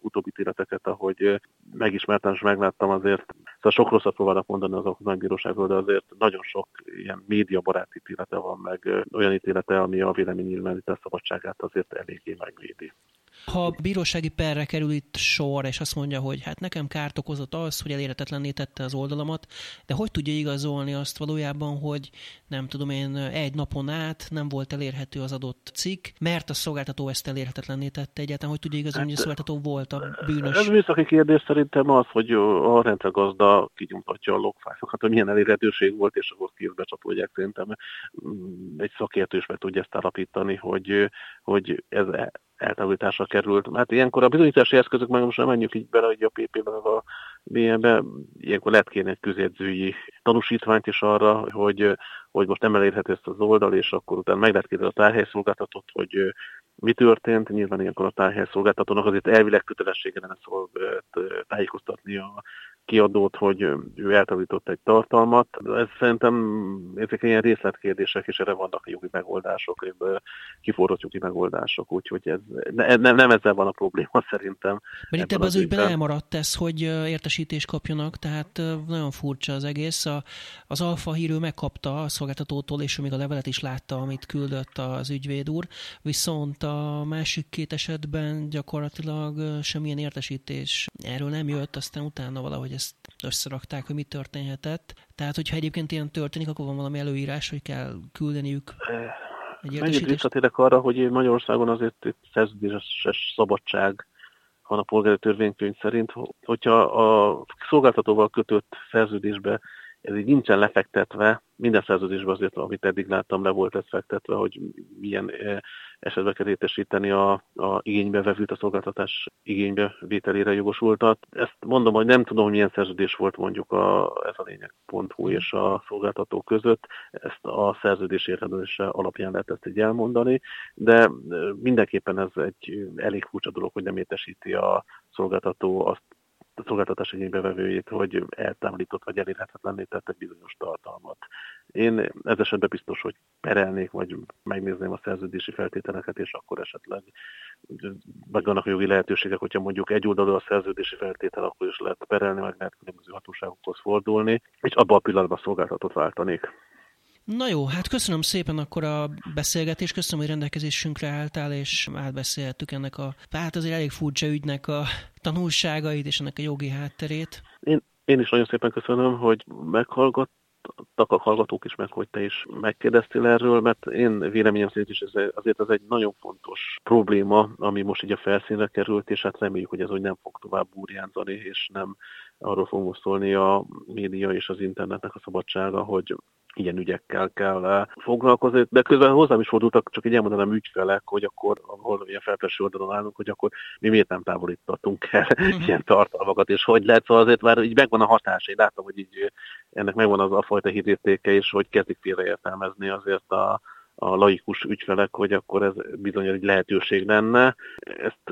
S2: utóbbi ítéleteket, ahogy megismertem és megláttam, azért szóval sok rosszat próbálnak mondani az alkotmánybíróságról, de azért nagyon sok ilyen médiabarát ítélete van, meg olyan ítélete, ami a véleménynyilvánítás szabadságát azért eléggé megvédi.
S1: Ha a bírósági perre kerül itt sor, és azt mondja, hogy hát nekem kárt okozott az, hogy elérhetetlenné tette az oldalamat, de hogy tudja igazolni azt valójában, hogy nem tudom én, egy napon át nem volt elérhető az adott cikk, mert a szolgáltató ezt elérhetetlenné tette egyáltalán, hogy tudja igazolni, hát, hogy a szolgáltató volt a bűnös?
S2: Ez műszaki kérdés szerintem az, hogy a rendszergazda kinyomtatja a logfájlokat, hogy milyen elérhetőség volt, és akkor ki becsapolják szerintem. Egy szakértő is meg tudja ezt állapítani, hogy, hogy ez eltávolításra került. Hát ilyenkor a bizonyítási eszközök, meg most nem menjük így bele, hogy a PP-be, a BM-be, ilyenkor lehet kérni egy közjegyzői tanúsítványt is arra, hogy, hogy most nem elérhető ezt az oldal, és akkor utána meg lehet kérni a tárhelyszolgáltatót, hogy mi történt. Nyilván ilyenkor a tárhelyszolgáltatónak azért elvileg kötelessége lenne szól tájékoztatni a kiadót, hogy ő eltavított egy tartalmat. Ez szerintem ezek ilyen részletkérdések, és erre vannak jogi megoldások, kiforrott jogi megoldások, úgyhogy ez, ne, nem, nem ezzel van a probléma szerintem.
S1: Mert itt ebben az ügyben elmaradt ez, hogy értesítést kapjanak, tehát nagyon furcsa az egész. A, az Alfa hírő megkapta a szolgáltatótól, és ő még a levelet is látta, amit küldött az ügyvéd úr, viszont a másik két esetben gyakorlatilag semmilyen értesítés erről nem jött, aztán utána valahogy hogy ezt összerakták, hogy mi történhetett. Tehát, hogyha egyébként ilyen történik, akkor van valami előírás, hogy kell küldeniük
S2: egy Megint visszatérek arra, hogy Magyarországon azért itt szerződéses szabadság van a polgári törvénykönyv szerint, hogyha a szolgáltatóval kötött szerződésbe ez így nincsen lefektetve, minden szerződésben azért, amit eddig láttam, le volt ez fektetve, hogy milyen eh, esetben kell értesíteni a, a igénybe vevült a szolgáltatás igénybe vételére jogosultat. Ezt mondom, hogy nem tudom, hogy milyen szerződés volt mondjuk a, ez a lényeg.hu és a szolgáltató között. Ezt a szerződés értelmezése alapján lehet ezt így elmondani, de eh, mindenképpen ez egy elég furcsa dolog, hogy nem értesíti a szolgáltató azt szolgáltatás igénybevevőjét, hogy eltávolított vagy elérhetetlenné tett egy bizonyos tartalmat. Én ez esetben biztos, hogy perelnék, vagy megnézném a szerződési feltételeket, és akkor esetleg meg vannak a jogi lehetőségek, hogyha mondjuk egy oldalú a szerződési feltétel, akkor is lehet perelni, vagy lehet különböző hatóságokhoz fordulni, és abban a pillanatban szolgáltatót váltanék.
S1: Na jó, hát köszönöm szépen akkor a beszélgetést, köszönöm, hogy rendelkezésünkre álltál, és átbeszélhettük ennek a, hát azért elég furcsa ügynek a tanulságait és ennek a jogi hátterét.
S2: Én, én is nagyon szépen köszönöm, hogy meghallgat, a hallgatók is meg, hogy te is megkérdeztél erről, mert én véleményem szerint is ez, azért ez egy nagyon fontos probléma, ami most így a felszínre került, és hát reméljük, hogy ez hogy nem fog tovább burjánzani, és nem arról fog szólni a média és az internetnek a szabadsága, hogy ilyen ügyekkel kell foglalkozni, de közben hozzám is fordultak, csak így elmondanám ügyfelek, hogy akkor, ahol ilyen felteső oldalon állunk, hogy akkor mi miért nem távolítottunk el uh-huh. ilyen tartalmakat, és hogy lehet, szóval azért már így megvan a hatás, én látom, hogy így ennek megvan az a fajta hírértéke, és hogy kezdik félreértelmezni azért a, a laikus ügyfelek, hogy akkor ez bizony egy lehetőség lenne. Ezt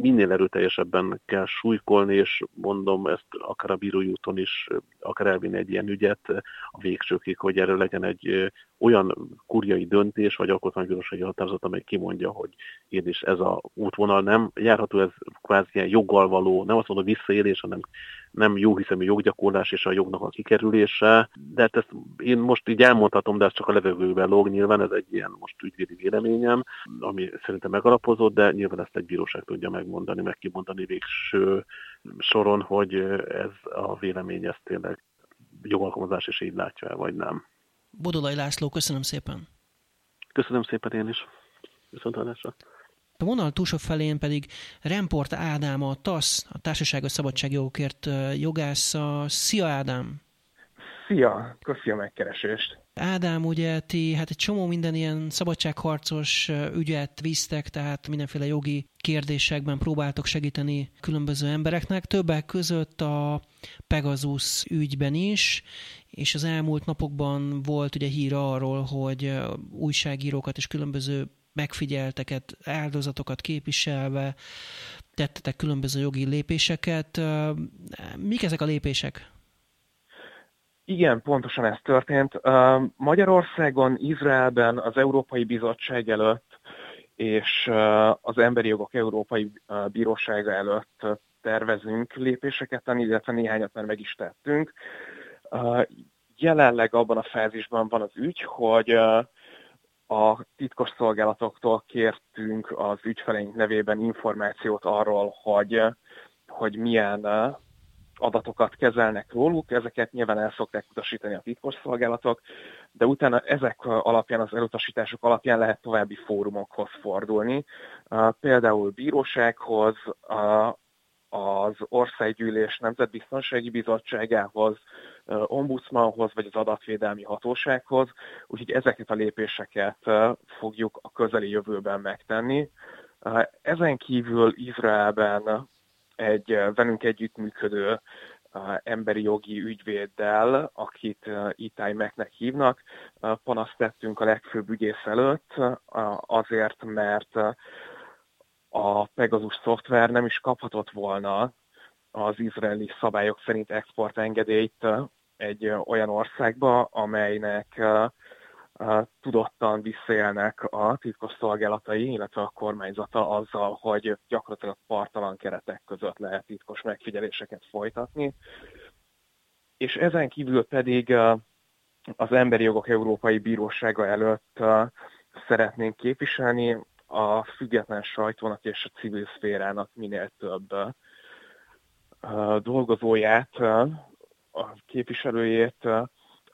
S2: minél erőteljesebben kell súlykolni, és mondom, ezt akár a bírói úton is, akár elvinni egy ilyen ügyet a végsőkig, hogy erről legyen egy olyan kurjai döntés, vagy alkotmánybírósági határozat, amely kimondja, hogy én is ez a útvonal nem járható, ez kvázi ilyen joggal való, nem azt mondom visszaélés, hanem nem jó hiszemű joggyakorlás és a jognak a kikerülése, de hát ezt én most így elmondhatom, de ez csak a levegőben lóg, nyilván ez egy ilyen most ügyvédi véleményem, ami szerintem megalapozott, de nyilván ezt egy bíróság tudja megmondani, meg kimondani végső soron, hogy ez a vélemény ezt tényleg jogalkalmazás is így látja el, vagy nem.
S1: Bodolai László, köszönöm szépen.
S2: Köszönöm szépen én is. Viszontlátásra.
S1: A vonal túlsó felén pedig Remport Ádám, a TASZ, a Társaságos Szabadságjogokért jogásza. Szia Ádám!
S3: Szia! Köszi a megkeresést!
S1: Ádám, ugye ti hát egy csomó minden ilyen szabadságharcos ügyet visztek, tehát mindenféle jogi kérdésekben próbáltok segíteni különböző embereknek, többek között a Pegasus ügyben is, és az elmúlt napokban volt ugye hír arról, hogy újságírókat és különböző megfigyelteket, áldozatokat képviselve tettetek különböző jogi lépéseket. Mik ezek a lépések?
S3: Igen, pontosan ez történt. Magyarországon, Izraelben, az Európai Bizottság előtt és az Emberi Jogok Európai Bírósága előtt tervezünk lépéseket tenni, illetve néhányat már meg is tettünk. Jelenleg abban a fázisban van az ügy, hogy a titkos szolgálatoktól kértünk az ügyfeleink nevében információt arról, hogy, hogy milyen adatokat kezelnek róluk, ezeket nyilván el szokták utasítani a titkos szolgálatok, de utána ezek alapján, az elutasítások alapján lehet további fórumokhoz fordulni, például bírósághoz, az Országgyűlés Nemzetbiztonsági Bizottságához, ombudsmanhoz vagy az adatvédelmi hatósághoz, úgyhogy ezeket a lépéseket fogjuk a közeli jövőben megtenni. Ezen kívül Izraelben egy velünk együttműködő emberi jogi ügyvéddel, akit Itai Meknek hívnak, panaszt tettünk a legfőbb ügyész előtt, azért, mert a Pegasus szoftver nem is kaphatott volna az izraeli szabályok szerint exportengedélyt egy olyan országba, amelynek tudottan visszaélnek a titkos szolgálatai, illetve a kormányzata azzal, hogy gyakorlatilag partalan keretek között lehet titkos megfigyeléseket folytatni. És ezen kívül pedig az Emberi Jogok Európai Bírósága előtt szeretnénk képviselni a független sajtónak és a civil szférának minél több dolgozóját, a képviselőjét,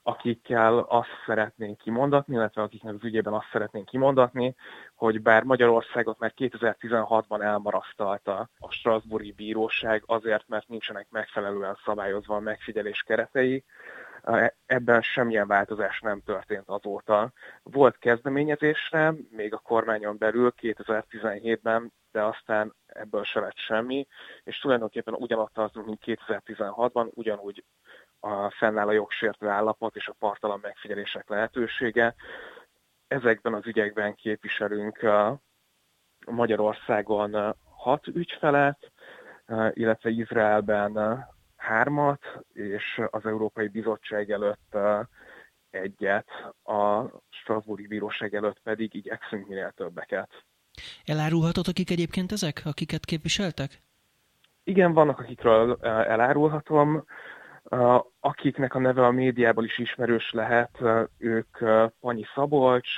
S3: akikkel azt szeretnénk kimondatni, illetve akiknek az ügyében azt szeretnénk kimondatni, hogy bár Magyarországot már 2016-ban elmarasztalta a Strasburgi Bíróság azért, mert nincsenek megfelelően szabályozva a megfigyelés keretei, ebben semmilyen változás nem történt azóta. Volt kezdeményezésre, még a kormányon belül 2017-ben, de aztán ebből se lett semmi, és tulajdonképpen ugyanott tartunk, mint 2016-ban, ugyanúgy a, fennáll a jogsértő állapot és a partalan megfigyelések lehetősége. Ezekben az ügyekben képviselünk Magyarországon hat ügyfelet, illetve Izraelben hármat, és az Európai Bizottság előtt egyet, a Strasbourgi Bíróság előtt pedig igyekszünk minél többeket.
S1: Elárulhatod, akik egyébként ezek, akiket képviseltek?
S3: Igen, vannak, akikről elárulhatom. Akiknek a neve a médiából is ismerős lehet, ők Panyi Szabolcs,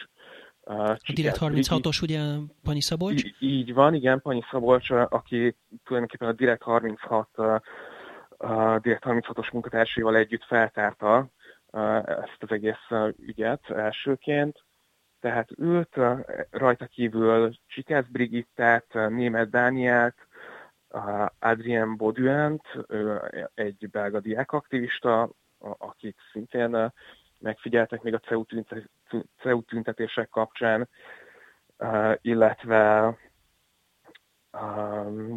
S1: a Direkt 36-os, ugye, Panyi Szabolcs?
S3: Így, így van, igen, Panyi Szabolcs, aki tulajdonképpen a Direkt 36 a Direkt 36-os munkatársaival együtt feltárta ezt az egész ügyet elsőként. Tehát ült, rajta kívül Csikász Brigittát, Német Dánielt, Adrien Bauduent, egy belga diákaktivista, akik szintén megfigyeltek még a CEU, tüntet, CEU tüntetések kapcsán, illetve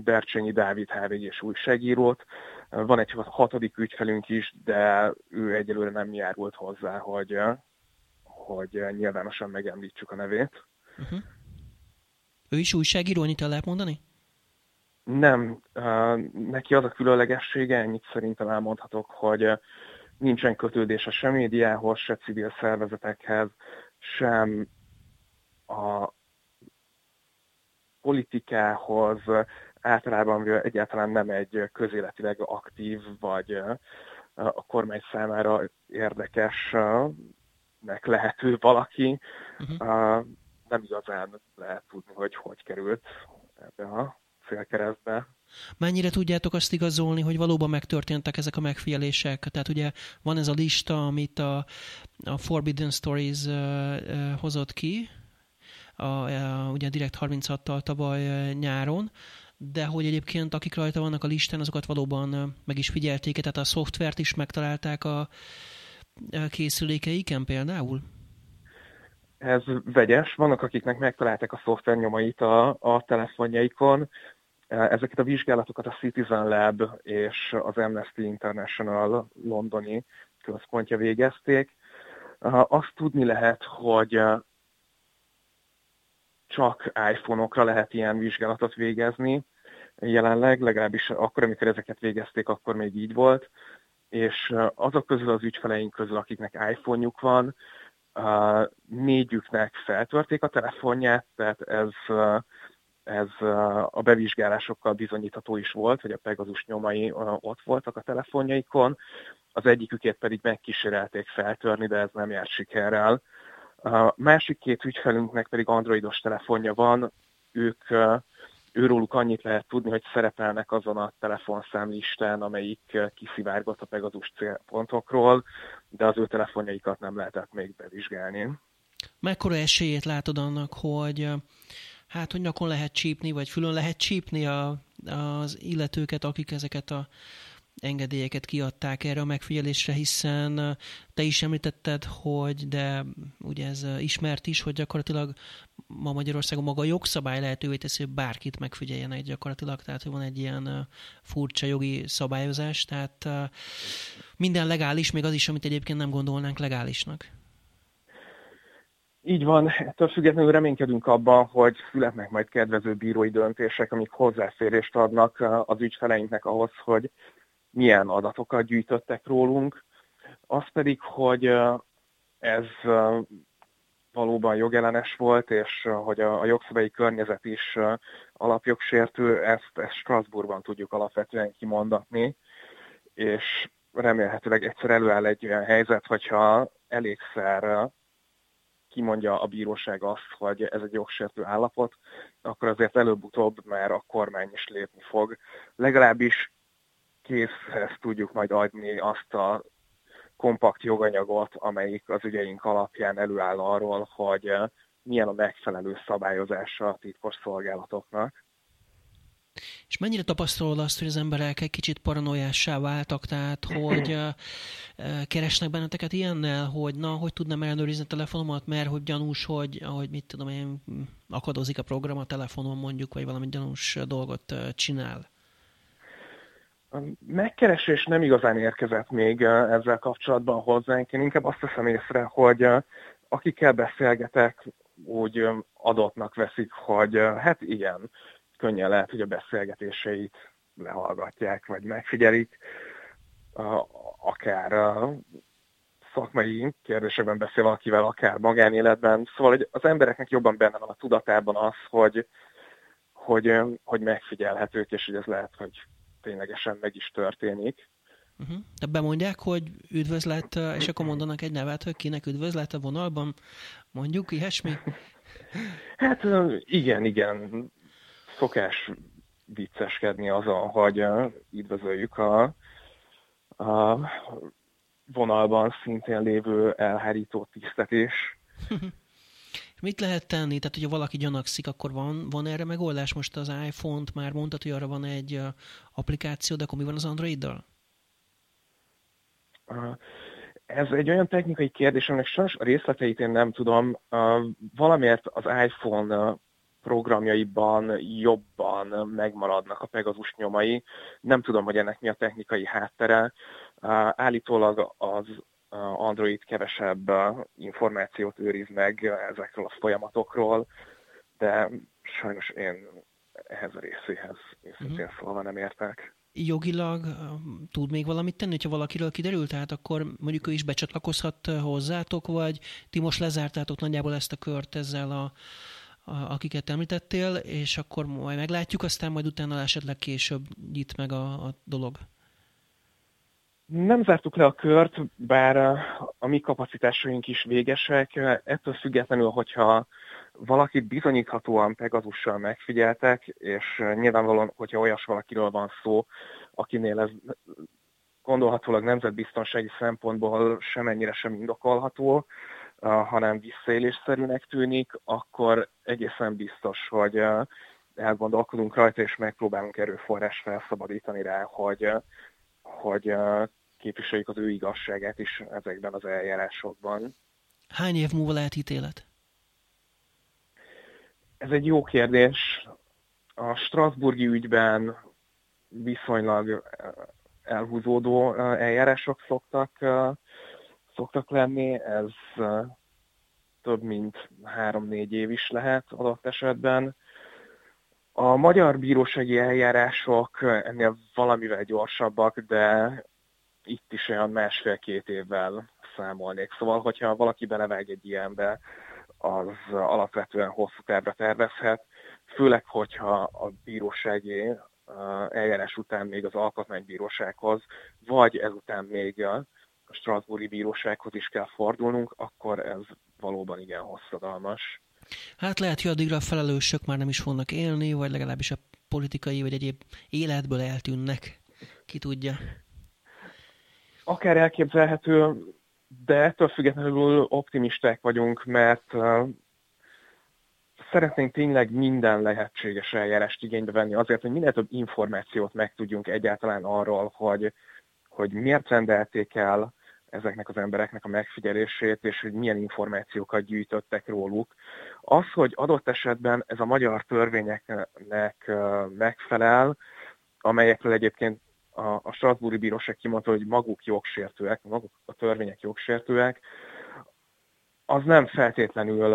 S3: Bercsényi Dávid HVG és újságírót. Van egy hatodik ügyfelünk is, de ő egyelőre nem járult hozzá, hogy, hogy nyilvánosan megemlítsük a nevét. Uh-huh.
S1: Ő is újságíró, annyit el lehet mondani?
S3: Nem. Neki az a különlegessége, ennyit szerintem elmondhatok, hogy nincsen kötődése sem médiához, se civil szervezetekhez, sem a politikához, általában egyáltalán nem egy közéletileg aktív, vagy a kormány számára érdekesnek lehető valaki. Uh-huh. Nem igazán lehet tudni, hogy hogy került ebbe a félkeresztbe.
S1: Mennyire tudjátok azt igazolni, hogy valóban megtörténtek ezek a megfigyelések? Tehát ugye van ez a lista, amit a, a Forbidden Stories uh, uh, hozott ki, a, a, ugye Direct 36-tal tavaly nyáron, de hogy egyébként akik rajta vannak a listán, azokat valóban meg is figyelték, tehát a szoftvert is megtalálták a készülékeiken például?
S3: Ez vegyes. Vannak, akiknek megtalálták a szoftver nyomait a, a telefonjaikon. Ezeket a vizsgálatokat a Citizen Lab és az Amnesty International londoni központja végezték. Azt tudni lehet, hogy csak iPhone-okra lehet ilyen vizsgálatot végezni jelenleg, legalábbis akkor, amikor ezeket végezték, akkor még így volt, és azok közül az ügyfeleink közül, akiknek iPhone-juk van, négyüknek feltörték a telefonját, tehát ez, ez a bevizsgálásokkal bizonyítható is volt, hogy a Pegasus nyomai ott voltak a telefonjaikon, az egyikükét pedig megkísérelték feltörni, de ez nem járt sikerrel. A másik két ügyfelünknek pedig androidos telefonja van, ők őróluk annyit lehet tudni, hogy szerepelnek azon a telefonszámlistán, amelyik kiszivárgott a Pegasus célpontokról, de az ő telefonjaikat nem lehetett még bevizsgálni.
S1: Mekkora esélyét látod annak, hogy hát, hogy nyakon lehet csípni, vagy fülön lehet csípni a, az illetőket, akik ezeket a engedélyeket kiadták erre a megfigyelésre, hiszen te is említetted, hogy, de ugye ez ismert is, hogy gyakorlatilag ma Magyarországon maga a jogszabály lehetővé teszi, hogy bárkit megfigyeljenek gyakorlatilag, tehát hogy van egy ilyen furcsa jogi szabályozás, tehát minden legális, még az is, amit egyébként nem gondolnánk legálisnak.
S3: Így van, ettől függetlenül reménykedünk abban, hogy születnek majd kedvező bírói döntések, amik hozzáférést adnak az ügyfeleinknek ahhoz, hogy milyen adatokat gyűjtöttek rólunk. Az pedig, hogy ez valóban jogellenes volt, és hogy a, jogszabályi környezet is alapjogsértő, ezt, ezt Strasbourgban tudjuk alapvetően kimondatni, és remélhetőleg egyszer előáll egy olyan helyzet, hogyha elégszer kimondja a bíróság azt, hogy ez egy jogsértő állapot, akkor azért előbb-utóbb már a kormány is lépni fog. Legalábbis készhez tudjuk majd adni azt a kompakt joganyagot, amelyik az ügyeink alapján előáll arról, hogy eh, milyen a megfelelő szabályozása a titkos szolgálatoknak.
S1: És mennyire tapasztalod azt, hogy az emberek egy kicsit paranoiássá váltak, tehát hogy uh, keresnek benneteket ilyennel, hogy na, hogy tudnám ellenőrizni a telefonomat, mert hogy gyanús, hogy, ahogy mit tudom én, akadozik a program a telefonon mondjuk, vagy valami gyanús dolgot csinál?
S3: Megkeresés nem igazán érkezett még ezzel kapcsolatban hozzánk. Én inkább azt teszem észre, hogy akikkel beszélgetek, úgy adottnak veszik, hogy hát igen, könnyen lehet, hogy a beszélgetéseit lehallgatják, vagy megfigyelik, akár szakmai kérdésekben beszél valakivel, akár magánéletben. Szóval hogy az embereknek jobban benne van a tudatában az, hogy, hogy, hogy megfigyelhetők, és hogy ez lehet, hogy ténylegesen meg is történik.
S1: Uh-huh. De bemondják, hogy üdvözlet, és akkor mondanak egy nevet, hogy kinek üdvözlet a vonalban, mondjuk ilyesmi?
S3: Hát igen, igen. Szokás vicceskedni azon, hogy üdvözöljük a, a vonalban szintén lévő elhárító tisztet is.
S1: mit lehet tenni? Tehát, hogyha valaki gyanakszik, akkor van, van erre megoldás? Most az iPhone-t már mondtad, hogy arra van egy applikáció, de akkor mi van az Android-dal?
S3: Ez egy olyan technikai kérdés, aminek sajnos a részleteit én nem tudom. Valamiért az iPhone programjaiban jobban megmaradnak a Pegasus nyomai. Nem tudom, hogy ennek mi a technikai háttere. Állítólag az Android kevesebb információt őriz meg ezekről a folyamatokról, de sajnos én ehhez a részéhez őszintén uh-huh. szólva nem értek.
S1: Jogilag tud még valamit tenni, hogyha valakiről kiderült, tehát akkor mondjuk ő is becsatlakozhat hozzátok, vagy ti most lezártátok nagyjából ezt a kört ezzel a, a akiket említettél, és akkor majd meglátjuk, aztán majd utána esetleg később nyit meg a, a dolog.
S3: Nem zártuk le a kört, bár a mi kapacitásaink is végesek. Ettől függetlenül, hogyha valakit bizonyíthatóan Pegasussal megfigyeltek, és nyilvánvalóan, hogyha olyas valakiről van szó, akinél ez gondolhatólag nemzetbiztonsági szempontból semennyire sem indokolható, hanem visszaélésszerűnek tűnik, akkor egészen biztos, hogy elgondolkodunk rajta, és megpróbálunk erőforrás felszabadítani rá, hogy, hogy képviseljük az ő igazságát is ezekben az eljárásokban.
S1: Hány év múlva lehet ítélet?
S3: Ez egy jó kérdés. A Strasburgi ügyben viszonylag elhúzódó eljárások szoktak, szoktak lenni. Ez több mint három-négy év is lehet adott esetben. A magyar bírósági eljárások ennél valamivel gyorsabbak, de itt is olyan másfél-két évvel számolnék. Szóval, hogyha valaki belevág egy ilyenbe, az alapvetően hosszú távra tervezhet, főleg, hogyha a bírósági eljárás után még az alkotmánybírósághoz, vagy ezután még a Strasbourgi bírósághoz is kell fordulnunk, akkor ez valóban igen hosszadalmas.
S1: Hát lehet, hogy addigra a felelősök már nem is fognak élni, vagy legalábbis a politikai vagy egyéb életből eltűnnek. Ki tudja.
S3: Akár elképzelhető, de ettől függetlenül optimisták vagyunk, mert szeretnénk tényleg minden lehetséges eljárást igénybe venni azért, hogy minél több információt megtudjunk egyáltalán arról, hogy, hogy miért rendelték el ezeknek az embereknek a megfigyelését, és hogy milyen információkat gyűjtöttek róluk. Az, hogy adott esetben ez a magyar törvényeknek megfelel, amelyekről egyébként a, a Strasbourgi Bíróság kimondta, hogy maguk jogsértőek, maguk a törvények jogsértőek, az nem feltétlenül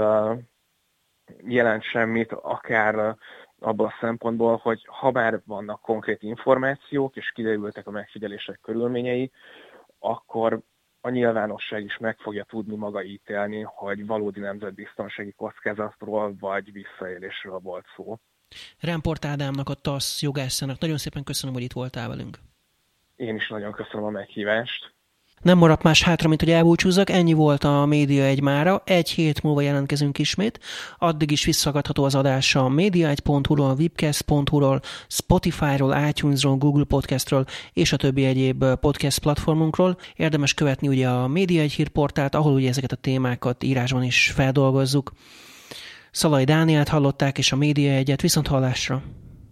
S3: jelent semmit, akár abban a szempontból, hogy ha bár vannak konkrét információk, és kiderültek a megfigyelések körülményei, akkor a nyilvánosság is meg fogja tudni maga ítélni, hogy valódi nemzetbiztonsági kockázatról vagy visszaélésről volt szó.
S1: Remport Ádámnak, a TASZ jogászának nagyon szépen köszönöm, hogy itt voltál velünk.
S3: Én is nagyon köszönöm a meghívást.
S1: Nem maradt más hátra, mint hogy elbúcsúzzak, ennyi volt a Média egy mára, egy hét múlva jelentkezünk ismét, addig is visszagadható az adása a média1.hu-ról, webcast.hu-ról, Spotify-ról, iTunes-ról, Google Podcast-ról és a többi egyéb podcast platformunkról. Érdemes követni ugye a Média egy hírportált, ahol ugye ezeket a témákat írásban is feldolgozzuk. Szalai Dániát hallották, és a Média egyet viszont hallásra.